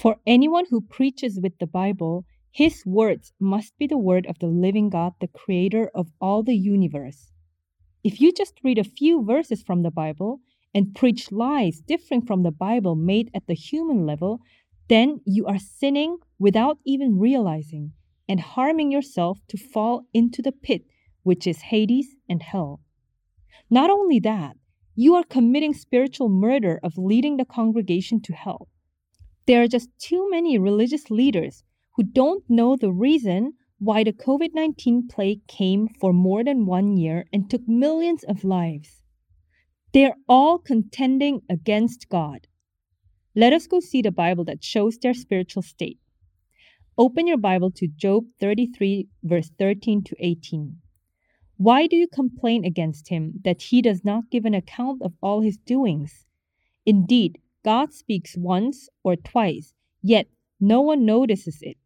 For anyone who preaches with the Bible, his words must be the word of the living God, the creator of all the universe. If you just read a few verses from the Bible and preach lies differing from the Bible made at the human level, then you are sinning without even realizing and harming yourself to fall into the pit, which is Hades and hell. Not only that, you are committing spiritual murder of leading the congregation to hell. There are just too many religious leaders who don't know the reason why the COVID 19 plague came for more than one year and took millions of lives. They're all contending against God. Let us go see the Bible that shows their spiritual state. Open your Bible to Job 33, verse 13 to 18. Why do you complain against him that he does not give an account of all his doings? Indeed, God speaks once or twice, yet no one notices it.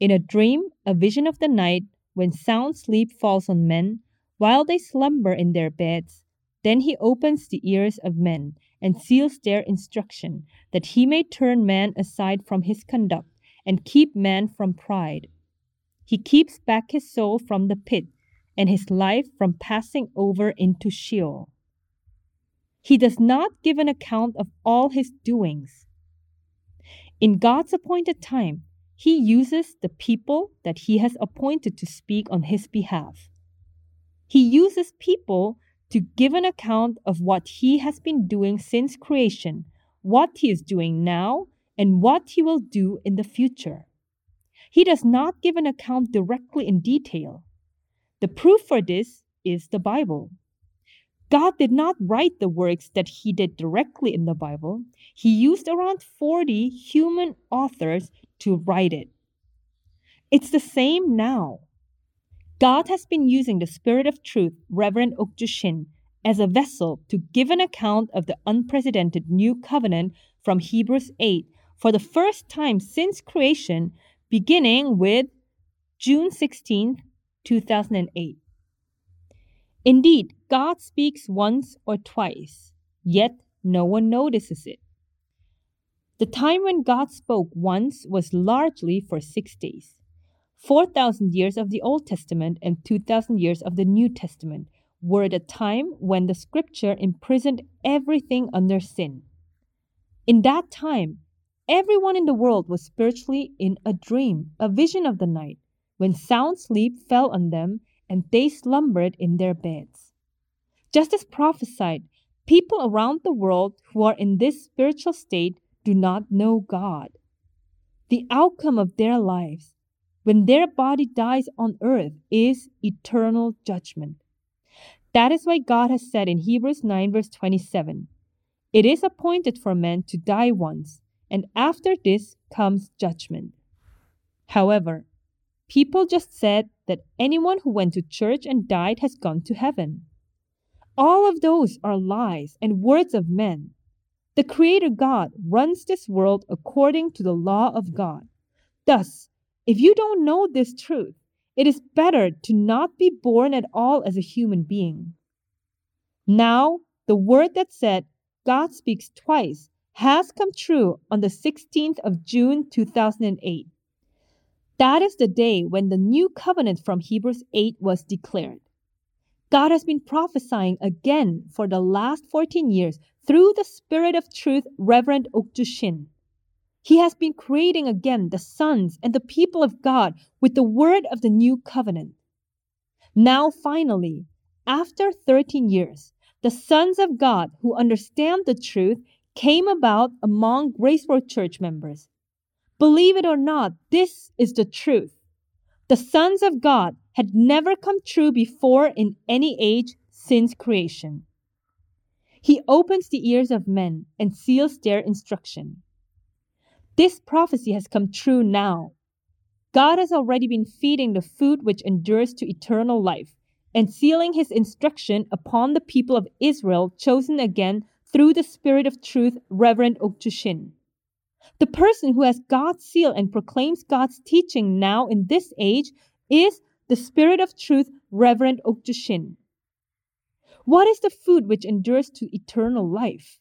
In a dream, a vision of the night, when sound sleep falls on men, while they slumber in their beds, then he opens the ears of men and seals their instruction, that he may turn man aside from his conduct and keep man from pride. He keeps back his soul from the pit and his life from passing over into Sheol. He does not give an account of all his doings. In God's appointed time, he uses the people that he has appointed to speak on his behalf. He uses people to give an account of what he has been doing since creation, what he is doing now, and what he will do in the future. He does not give an account directly in detail. The proof for this is the Bible. God did not write the works that he did directly in the Bible. He used around 40 human authors to write it. It's the same now. God has been using the Spirit of Truth, Reverend Okju Shin, as a vessel to give an account of the unprecedented new covenant from Hebrews 8 for the first time since creation, beginning with June 16, 2008. Indeed, God speaks once or twice, yet no one notices it. The time when God spoke once was largely for six days 4,000 years of the Old Testament and 2,000 years of the New Testament were at a time when the scripture imprisoned everything under sin. In that time, everyone in the world was spiritually in a dream, a vision of the night, when sound sleep fell on them and they slumbered in their beds. Just as prophesied, people around the world who are in this spiritual state do not know God. The outcome of their lives, when their body dies on earth, is eternal judgment. That is why God has said in Hebrews 9, verse 27 It is appointed for men to die once, and after this comes judgment. However, people just said that anyone who went to church and died has gone to heaven. All of those are lies and words of men. The Creator God runs this world according to the law of God. Thus, if you don't know this truth, it is better to not be born at all as a human being. Now, the word that said, God speaks twice, has come true on the 16th of June 2008. That is the day when the new covenant from Hebrews 8 was declared. God has been prophesying again for the last 14 years through the Spirit of Truth, Reverend Okju Shin. He has been creating again the sons and the people of God with the word of the new covenant. Now, finally, after 13 years, the sons of God who understand the truth came about among Grace Road Church members. Believe it or not, this is the truth. The sons of God had never come true before in any age since creation. He opens the ears of men and seals their instruction. This prophecy has come true now. God has already been feeding the food which endures to eternal life and sealing his instruction upon the people of Israel chosen again through the Spirit of truth, Reverend Okju Shin. The person who has God's seal and proclaims God's teaching now in this age is the Spirit of Truth, Reverend Okju Shin. What is the food which endures to eternal life?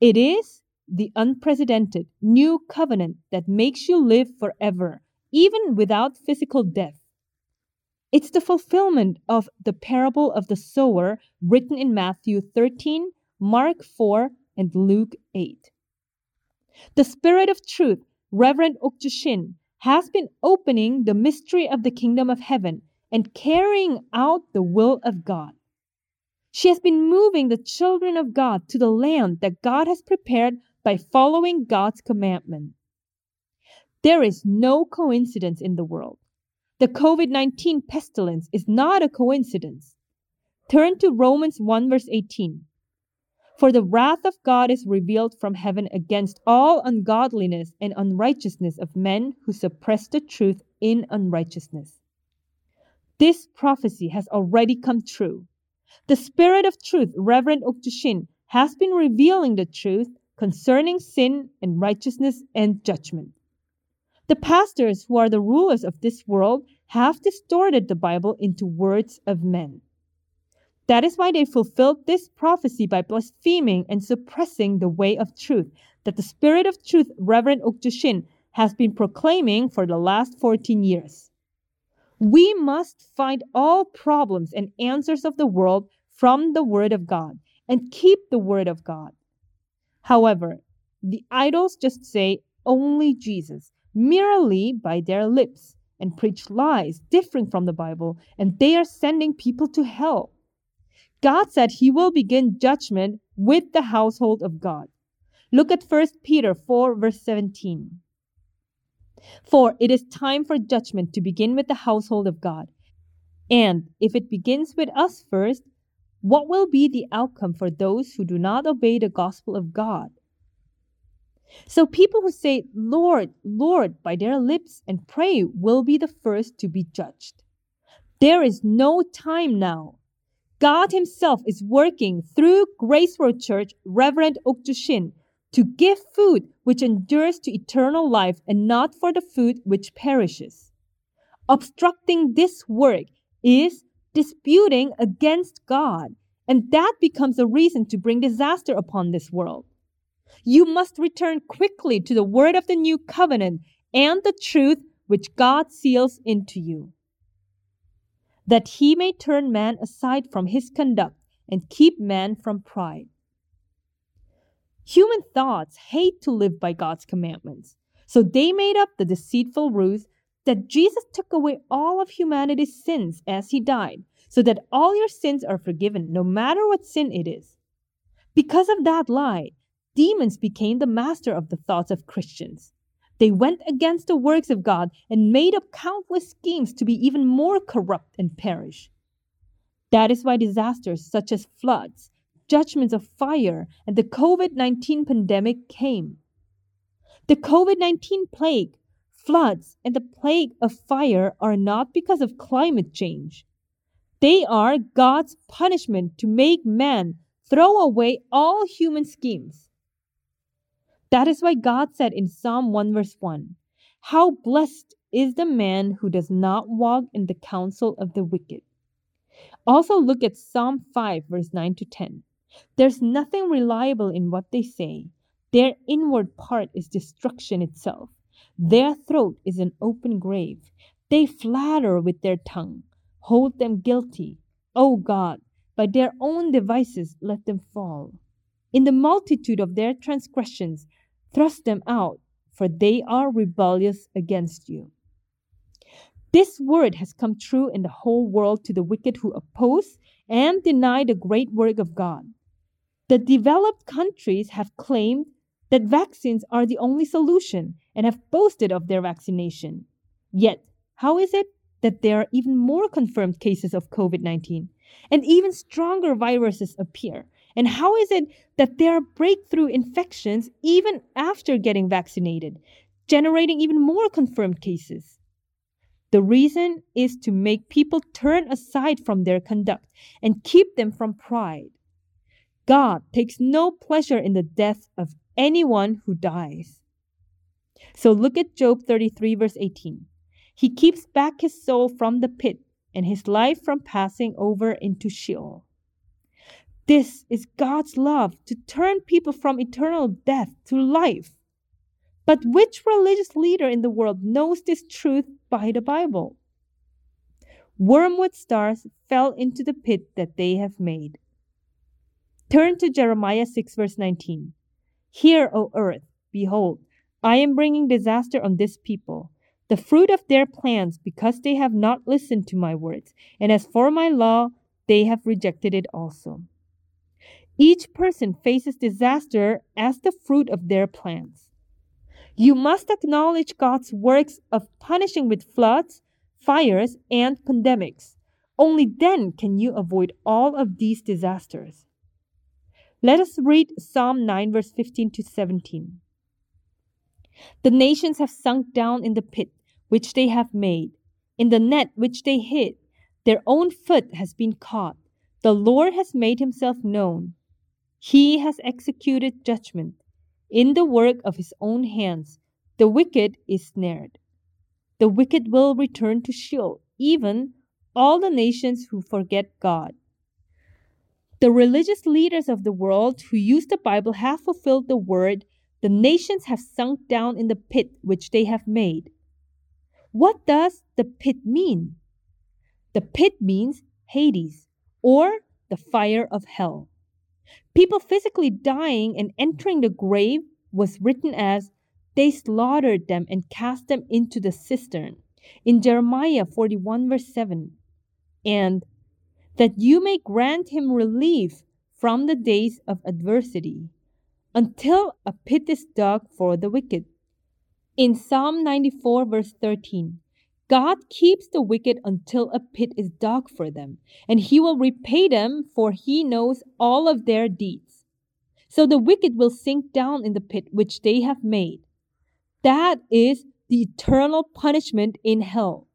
It is the unprecedented new covenant that makes you live forever, even without physical death. It's the fulfillment of the parable of the sower written in Matthew 13, Mark 4, and Luke 8. The Spirit of Truth, Reverend Okju Shin, has been opening the mystery of the kingdom of heaven and carrying out the will of God. She has been moving the children of God to the land that God has prepared by following God's commandment. There is no coincidence in the world. The COVID 19 pestilence is not a coincidence. Turn to Romans 1 verse 18. For the wrath of God is revealed from heaven against all ungodliness and unrighteousness of men who suppress the truth in unrighteousness. This prophecy has already come true. The Spirit of Truth, Reverend Okju Shin, has been revealing the truth concerning sin and righteousness and judgment. The pastors who are the rulers of this world have distorted the Bible into words of men. That is why they fulfilled this prophecy by blaspheming and suppressing the way of truth that the Spirit of Truth, Reverend Okju Shin, has been proclaiming for the last 14 years. We must find all problems and answers of the world from the Word of God and keep the Word of God. However, the idols just say only Jesus merely by their lips and preach lies different from the Bible, and they are sending people to hell. God said he will begin judgment with the household of God. Look at 1 Peter 4, verse 17. For it is time for judgment to begin with the household of God. And if it begins with us first, what will be the outcome for those who do not obey the gospel of God? So people who say, Lord, Lord, by their lips and pray will be the first to be judged. There is no time now. God Himself is working through Grace Road Church Reverend Okju Shin to give food which endures to eternal life and not for the food which perishes. Obstructing this work is disputing against God, and that becomes a reason to bring disaster upon this world. You must return quickly to the word of the new covenant and the truth which God seals into you, that he may turn man aside from his conduct and keep man from pride. Human thoughts hate to live by God's commandments, so they made up the deceitful ruse that Jesus took away all of humanity's sins as he died, so that all your sins are forgiven, no matter what sin it is. Because of that lie, demons became the master of the thoughts of Christians. They went against the works of God and made up countless schemes to be even more corrupt and perish. That is why disasters such as floods, judgments of fire, and the COVID 19 pandemic came. The COVID 19 plague, floods, and the plague of fire are not because of climate change. They are God's punishment to make man throw away all human schemes. That is why God said in Psalm 1 verse 1 How blessed is the man who does not walk in the counsel of the wicked. Also, look at Psalm 5 verse 9 to 10. There's nothing reliable in what they say. Their inward part is destruction itself. Their throat is an open grave. They flatter with their tongue. Hold them guilty. O God, by their own devices let them fall. In the multitude of their transgressions, Thrust them out, for they are rebellious against you. This word has come true in the whole world to the wicked who oppose and deny the great work of God. The developed countries have claimed that vaccines are the only solution and have boasted of their vaccination. Yet, how is it that there are even more confirmed cases of COVID 19 and even stronger viruses appear? And how is it that there are breakthrough infections even after getting vaccinated, generating even more confirmed cases? The reason is to make people turn aside from their conduct and keep them from pride. God takes no pleasure in the death of anyone who dies. So look at Job 33, verse 18. He keeps back his soul from the pit and his life from passing over into Sheol. This is God's love to turn people from eternal death to life. But which religious leader in the world knows this truth by the Bible? Wormwood stars fell into the pit that they have made. Turn to Jeremiah 6, verse 19. Hear, O earth, behold, I am bringing disaster on this people, the fruit of their plans, because they have not listened to my words, and as for my law, they have rejected it also. Each person faces disaster as the fruit of their plans. You must acknowledge God's works of punishing with floods, fires, and pandemics. Only then can you avoid all of these disasters. Let us read Psalm 9, verse 15 to 17. The nations have sunk down in the pit which they have made, in the net which they hid. Their own foot has been caught. The Lord has made himself known. He has executed judgment. In the work of his own hands, the wicked is snared. The wicked will return to Sheol, even all the nations who forget God. The religious leaders of the world who use the Bible have fulfilled the word, the nations have sunk down in the pit which they have made. What does the pit mean? The pit means Hades, or the fire of hell. People physically dying and entering the grave was written as they slaughtered them and cast them into the cistern in Jeremiah 41, verse 7. And that you may grant him relief from the days of adversity until a pit is dug for the wicked. In Psalm 94, verse 13, God keeps the wicked until a pit is dug for them, and he will repay them, for he knows all of their deeds. So the wicked will sink down in the pit which they have made. That is the eternal punishment in hell.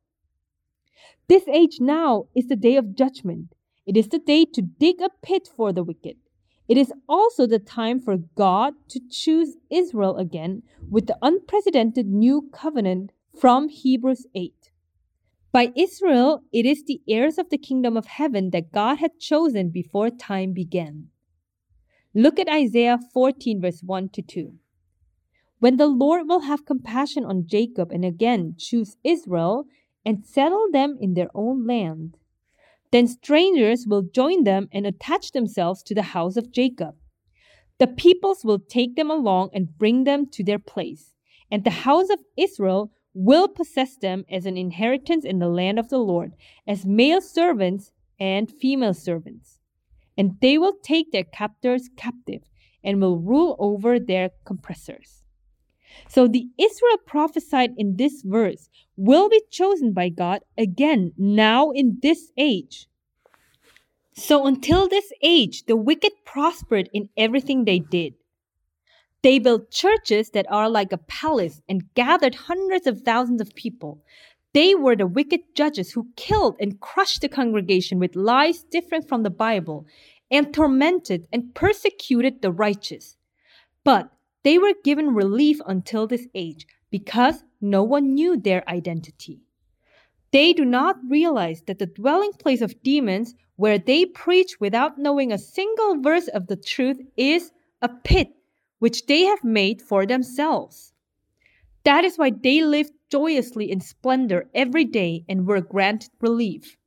This age now is the day of judgment. It is the day to dig a pit for the wicked. It is also the time for God to choose Israel again with the unprecedented new covenant from Hebrews 8. By Israel, it is the heirs of the kingdom of heaven that God had chosen before time began. Look at Isaiah 14, verse 1 to 2. When the Lord will have compassion on Jacob and again choose Israel and settle them in their own land, then strangers will join them and attach themselves to the house of Jacob. The peoples will take them along and bring them to their place, and the house of Israel will possess them as an inheritance in the land of the Lord, as male servants and female servants. And they will take their captors captive and will rule over their compressors. So the Israel prophesied in this verse will be chosen by God again now in this age. So until this age, the wicked prospered in everything they did. They built churches that are like a palace and gathered hundreds of thousands of people. They were the wicked judges who killed and crushed the congregation with lies different from the Bible and tormented and persecuted the righteous. But they were given relief until this age because no one knew their identity. They do not realize that the dwelling place of demons, where they preach without knowing a single verse of the truth, is a pit which they have made for themselves. That is why they lived joyously in splendor every day and were granted relief.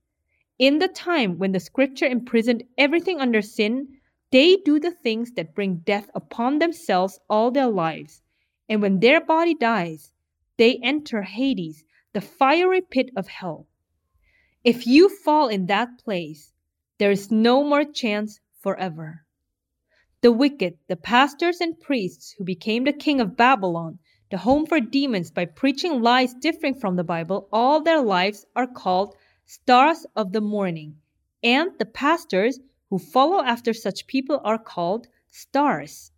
In the time when the scripture imprisoned everything under sin, they do the things that bring death upon themselves all their lives. And when their body dies, they enter Hades, the fiery pit of hell. If you fall in that place, there is no more chance forever. The wicked, the pastors and priests who became the king of Babylon, the home for demons by preaching lies differing from the Bible, all their lives are called stars of the morning. And the pastors who follow after such people are called stars.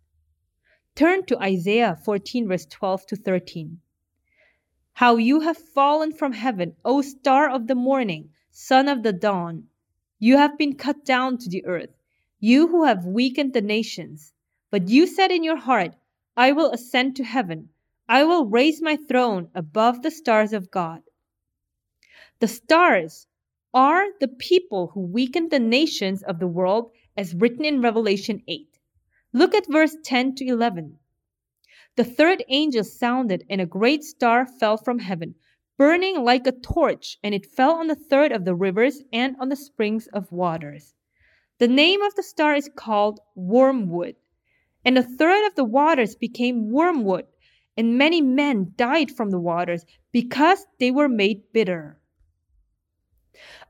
Turn to Isaiah 14, verse 12 to 13. How you have fallen from heaven, O star of the morning, son of the dawn! You have been cut down to the earth you who have weakened the nations. But you said in your heart, I will ascend to heaven. I will raise my throne above the stars of God. The stars are the people who weakened the nations of the world as written in Revelation 8. Look at verse 10 to 11. The third angel sounded, and a great star fell from heaven, burning like a torch, and it fell on the third of the rivers and on the springs of waters. The name of the star is called Wormwood. And a third of the waters became wormwood, and many men died from the waters because they were made bitter.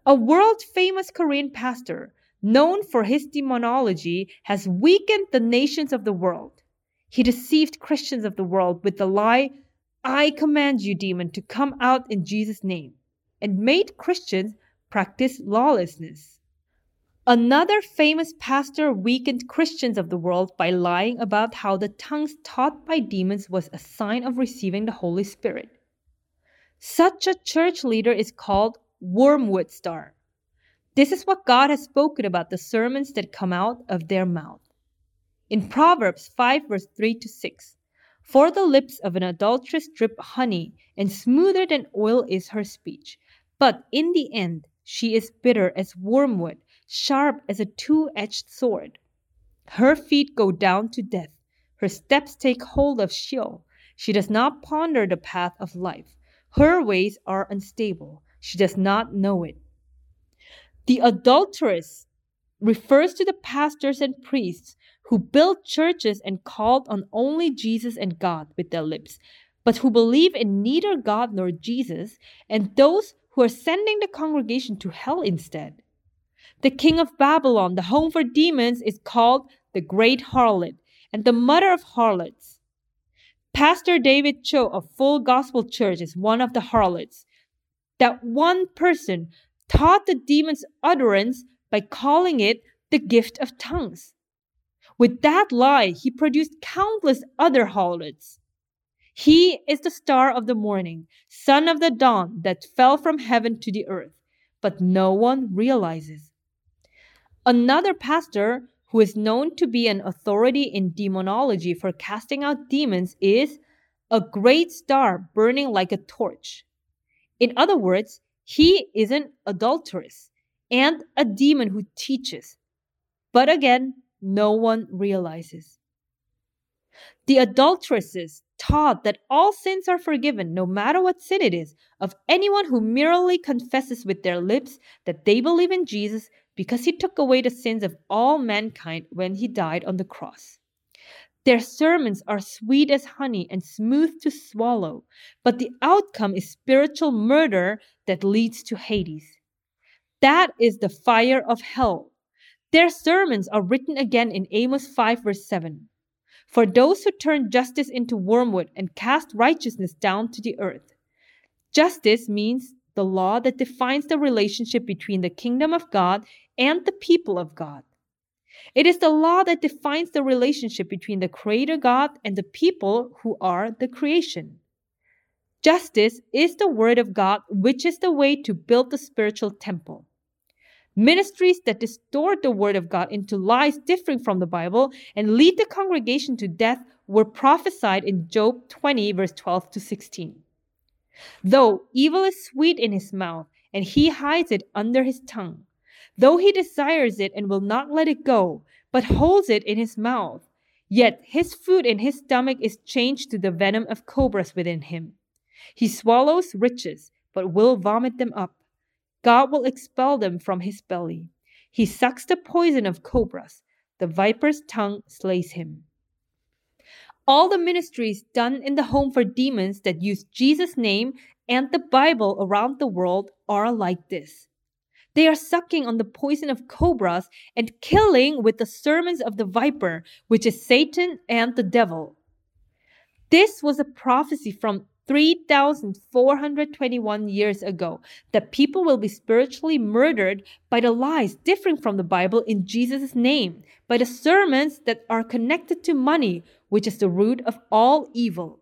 A world famous Korean pastor, known for his demonology, has weakened the nations of the world. He deceived Christians of the world with the lie, I command you, demon, to come out in Jesus' name, and made Christians practice lawlessness. Another famous pastor weakened Christians of the world by lying about how the tongues taught by demons was a sign of receiving the Holy Spirit. Such a church leader is called wormwood star. This is what God has spoken about the sermons that come out of their mouth. In Proverbs 5, verse 3 to 6, for the lips of an adulteress drip honey, and smoother than oil is her speech. But in the end, she is bitter as wormwood sharp as a two edged sword. Her feet go down to death. Her steps take hold of Sheol. She does not ponder the path of life. Her ways are unstable. She does not know it. The adulteress refers to the pastors and priests who built churches and called on only Jesus and God with their lips, but who believe in neither God nor Jesus, and those who are sending the congregation to hell instead. The king of Babylon, the home for demons, is called the great harlot and the mother of harlots. Pastor David Cho of Full Gospel Church is one of the harlots. That one person taught the demons utterance by calling it the gift of tongues. With that lie, he produced countless other harlots. He is the star of the morning, son of the dawn that fell from heaven to the earth, but no one realizes. Another pastor who is known to be an authority in demonology for casting out demons is a great star burning like a torch. In other words, he is an adulteress and a demon who teaches. But again, no one realizes. The adulteresses taught that all sins are forgiven, no matter what sin it is, of anyone who merely confesses with their lips that they believe in Jesus because he took away the sins of all mankind when he died on the cross. Their sermons are sweet as honey and smooth to swallow, but the outcome is spiritual murder that leads to Hades. That is the fire of hell. Their sermons are written again in Amos 5, verse 7. For those who turn justice into wormwood and cast righteousness down to the earth. Justice means the law that defines the relationship between the kingdom of God and the people of God. It is the law that defines the relationship between the Creator God and the people who are the creation. Justice is the Word of God, which is the way to build the spiritual temple. Ministries that distort the Word of God into lies differing from the Bible and lead the congregation to death were prophesied in Job 20, verse 12 to 16. Though evil is sweet in his mouth, and he hides it under his tongue, though he desires it and will not let it go, but holds it in his mouth, yet his food in his stomach is changed to the venom of cobras within him. He swallows riches, but will vomit them up. God will expel them from his belly. He sucks the poison of cobras. The viper's tongue slays him. All the ministries done in the home for demons that use Jesus' name and the Bible around the world are like this. They are sucking on the poison of cobras and killing with the sermons of the viper, which is Satan and the devil. This was a prophecy from 3,421 years ago that people will be spiritually murdered by the lies differing from the Bible in Jesus' name, by the sermons that are connected to money, which is the root of all evil.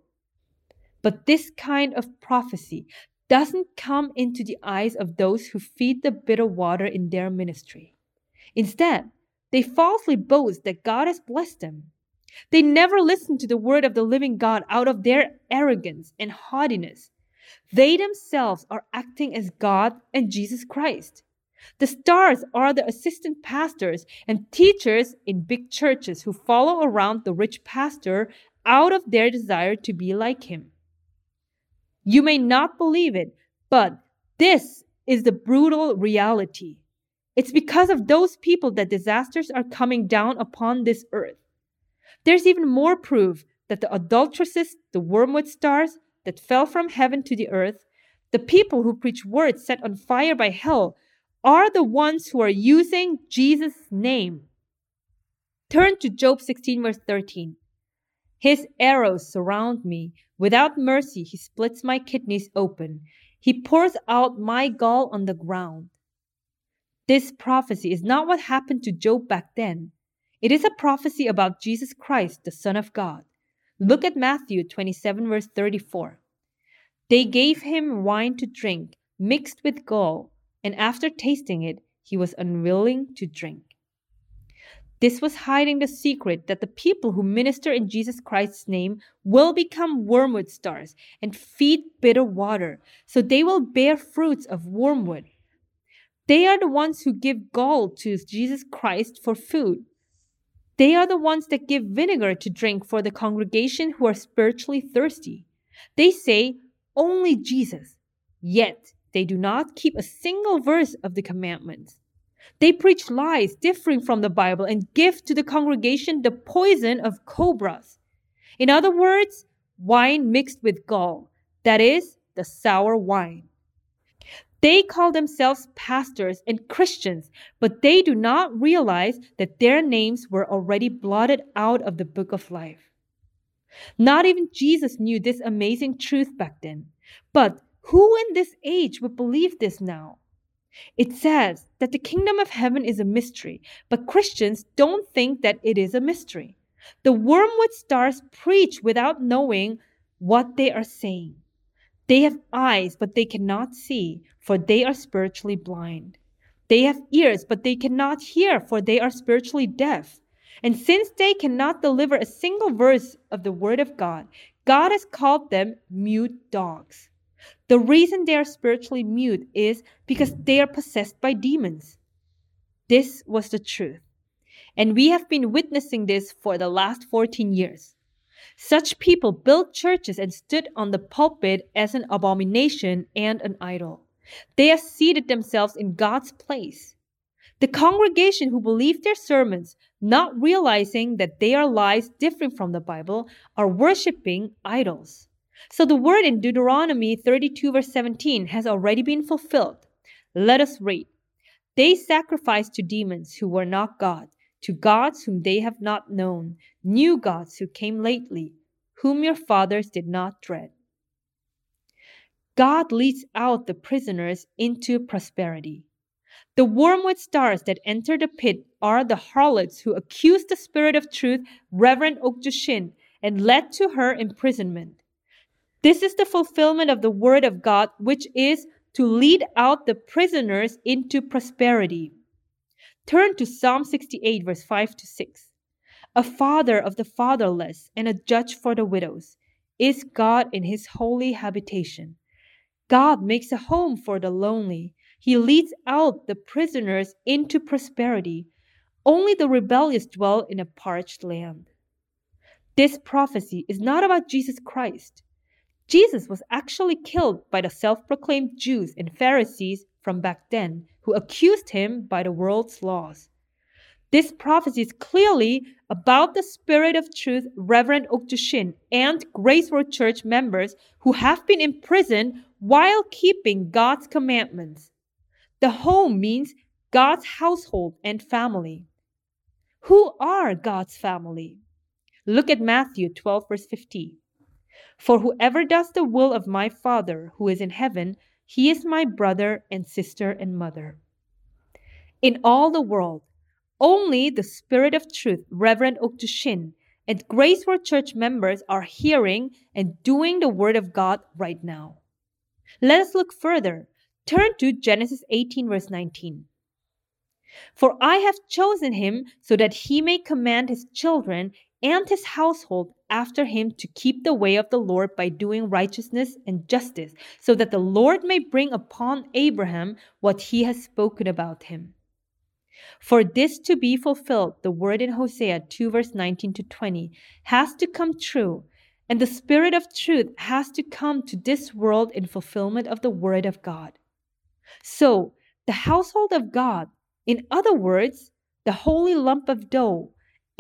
But this kind of prophecy doesn't come into the eyes of those who feed the bitter water in their ministry. Instead, they falsely boast that God has blessed them. They never listen to the word of the living God out of their arrogance and haughtiness. They themselves are acting as God and Jesus Christ. The stars are the assistant pastors and teachers in big churches who follow around the rich pastor out of their desire to be like him. You may not believe it, but this is the brutal reality. It's because of those people that disasters are coming down upon this earth. There's even more proof that the adulteresses, the wormwood stars that fell from heaven to the earth, the people who preach words set on fire by hell, are the ones who are using Jesus' name. Turn to Job 16, verse 13. His arrows surround me. Without mercy, he splits my kidneys open. He pours out my gall on the ground. This prophecy is not what happened to Job back then. It is a prophecy about Jesus Christ, the Son of God. Look at Matthew 27, verse 34. They gave him wine to drink, mixed with gall, and after tasting it, he was unwilling to drink. This was hiding the secret that the people who minister in Jesus Christ's name will become wormwood stars and feed bitter water, so they will bear fruits of wormwood. They are the ones who give gall to Jesus Christ for food. They are the ones that give vinegar to drink for the congregation who are spiritually thirsty. They say, only Jesus. Yet they do not keep a single verse of the commandments. They preach lies differing from the Bible and give to the congregation the poison of cobras. In other words, wine mixed with gall, that is, the sour wine. They call themselves pastors and Christians, but they do not realize that their names were already blotted out of the book of life. Not even Jesus knew this amazing truth back then. But who in this age would believe this now? It says that the kingdom of heaven is a mystery, but Christians don't think that it is a mystery. The wormwood stars preach without knowing what they are saying. They have eyes, but they cannot see, for they are spiritually blind. They have ears, but they cannot hear, for they are spiritually deaf. And since they cannot deliver a single verse of the word of God, God has called them mute dogs. The reason they are spiritually mute is because they are possessed by demons. This was the truth. And we have been witnessing this for the last 14 years. Such people built churches and stood on the pulpit as an abomination and an idol. They have seated themselves in God's place. The congregation who believe their sermons, not realizing that they are lies different from the Bible, are worshiping idols. So the word in Deuteronomy 32, verse 17, has already been fulfilled. Let us read. They sacrificed to demons who were not God to gods whom they have not known, new gods who came lately, whom your fathers did not dread. God leads out the prisoners into prosperity. The wormwood stars that enter the pit are the harlots who accused the Spirit of Truth, Reverend Okju Shin, and led to her imprisonment. This is the fulfillment of the word of God, which is to lead out the prisoners into prosperity. Turn to Psalm 68, verse 5 to 6. A father of the fatherless and a judge for the widows is God in his holy habitation. God makes a home for the lonely. He leads out the prisoners into prosperity. Only the rebellious dwell in a parched land. This prophecy is not about Jesus Christ. Jesus was actually killed by the self proclaimed Jews and Pharisees from back then who accused him by the world's laws. This prophecy is clearly about the Spirit of Truth, Reverend Okju Shin, and Grace Road Church members who have been imprisoned while keeping God's commandments. The home means God's household and family. Who are God's family? Look at Matthew 12, verse 50. For whoever does the will of my Father who is in heaven he is my brother and sister and mother. In all the world, only the Spirit of Truth, Reverend Okju Shin, and Grace Road Church members are hearing and doing the Word of God right now. Let us look further. Turn to Genesis 18, verse 19. For I have chosen him so that he may command his children and his household after him to keep the way of the Lord by doing righteousness and justice, so that the Lord may bring upon Abraham what he has spoken about him. For this to be fulfilled, the word in Hosea 2, verse 19 to 20, has to come true, and the Spirit of truth has to come to this world in fulfillment of the word of God. So, the household of God, in other words, the holy lump of dough,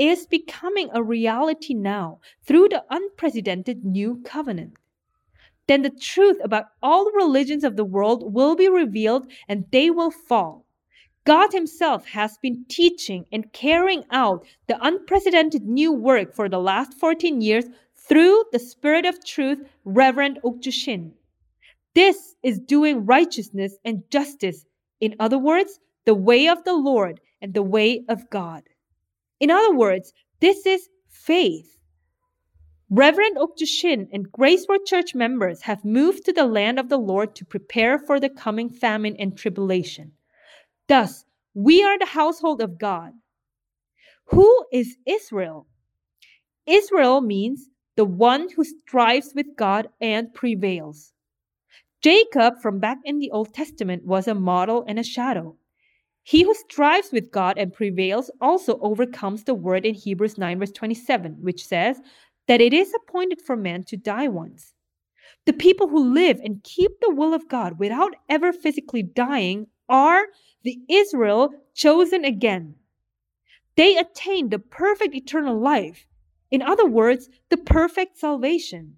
is becoming a reality now through the unprecedented new covenant. Then the truth about all the religions of the world will be revealed and they will fall. God Himself has been teaching and carrying out the unprecedented new work for the last 14 years through the Spirit of Truth, Reverend Okju Shin. This is doing righteousness and justice. In other words, the way of the Lord and the way of God. In other words, this is faith. Reverend Okju Shin and Grace Road Church members have moved to the land of the Lord to prepare for the coming famine and tribulation. Thus, we are the household of God. Who is Israel? Israel means the one who strives with God and prevails. Jacob from back in the Old Testament was a model and a shadow. He who strives with God and prevails also overcomes the word in Hebrews 9, verse 27, which says that it is appointed for man to die once. The people who live and keep the will of God without ever physically dying are the Israel chosen again. They attain the perfect eternal life. In other words, the perfect salvation.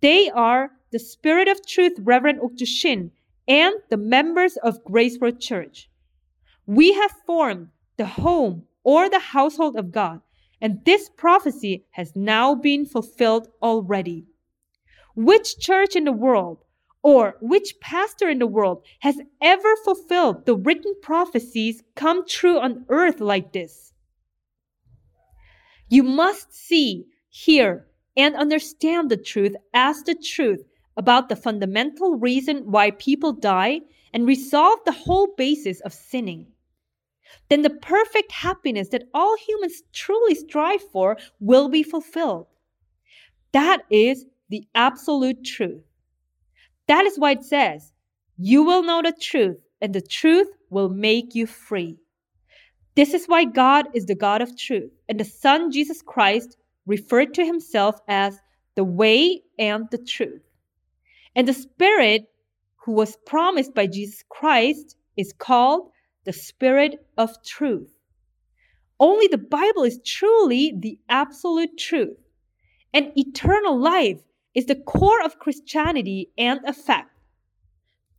They are the Spirit of Truth Reverend Okju Shin and the members of Grace Road Church. We have formed the home or the household of God, and this prophecy has now been fulfilled already. Which church in the world or which pastor in the world has ever fulfilled the written prophecies come true on earth like this? You must see, hear, and understand the truth as the truth about the fundamental reason why people die and resolve the whole basis of sinning then the perfect happiness that all humans truly strive for will be fulfilled. That is the absolute truth. That is why it says, You will know the truth, and the truth will make you free. This is why God is the God of truth, and the Son Jesus Christ referred to himself as the way and the truth. And the Spirit who was promised by Jesus Christ is called the Spirit of truth. Only the Bible is truly the absolute truth. And eternal life is the core of Christianity and a fact.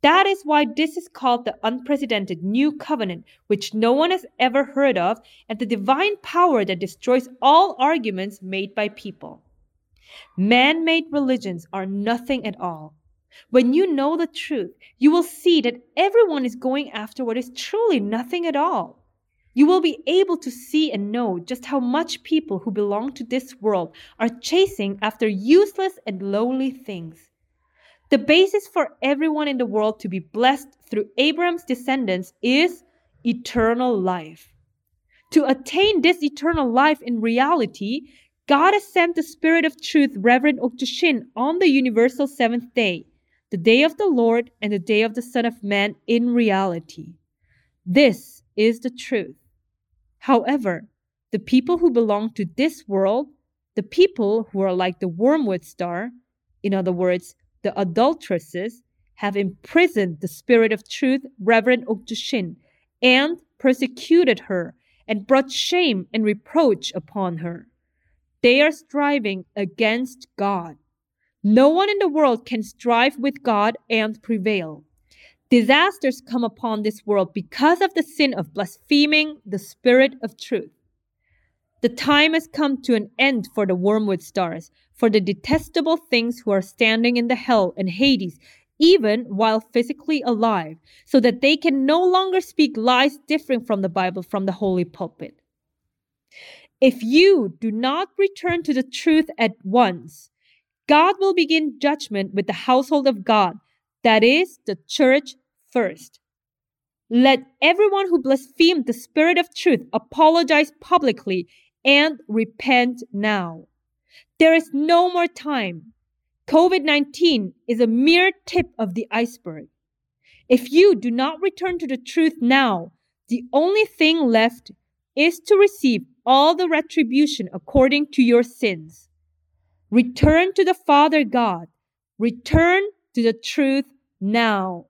That is why this is called the unprecedented new covenant, which no one has ever heard of, and the divine power that destroys all arguments made by people. Man made religions are nothing at all. When you know the truth, you will see that everyone is going after what is truly nothing at all. You will be able to see and know just how much people who belong to this world are chasing after useless and lowly things. The basis for everyone in the world to be blessed through Abraham's descendants is eternal life. To attain this eternal life in reality, God has sent the Spirit of truth, Reverend Okju Shin, on the universal seventh day the day of the Lord and the day of the Son of Man in reality. This is the truth. However, the people who belong to this world, the people who are like the wormwood star, in other words, the adulteresses, have imprisoned the Spirit of truth, Reverend Okju Shin, and persecuted her and brought shame and reproach upon her. They are striving against God. No one in the world can strive with God and prevail. Disasters come upon this world because of the sin of blaspheming the Spirit of truth. The time has come to an end for the wormwood stars, for the detestable things who are standing in the hell and Hades, even while physically alive, so that they can no longer speak lies differing from the Bible from the holy pulpit. If you do not return to the truth at once, God will begin judgment with the household of God, that is, the church first. Let everyone who blasphemed the Spirit of truth apologize publicly and repent now. There is no more time. COVID 19 is a mere tip of the iceberg. If you do not return to the truth now, the only thing left is to receive all the retribution according to your sins. Return to the Father God. Return to the truth now.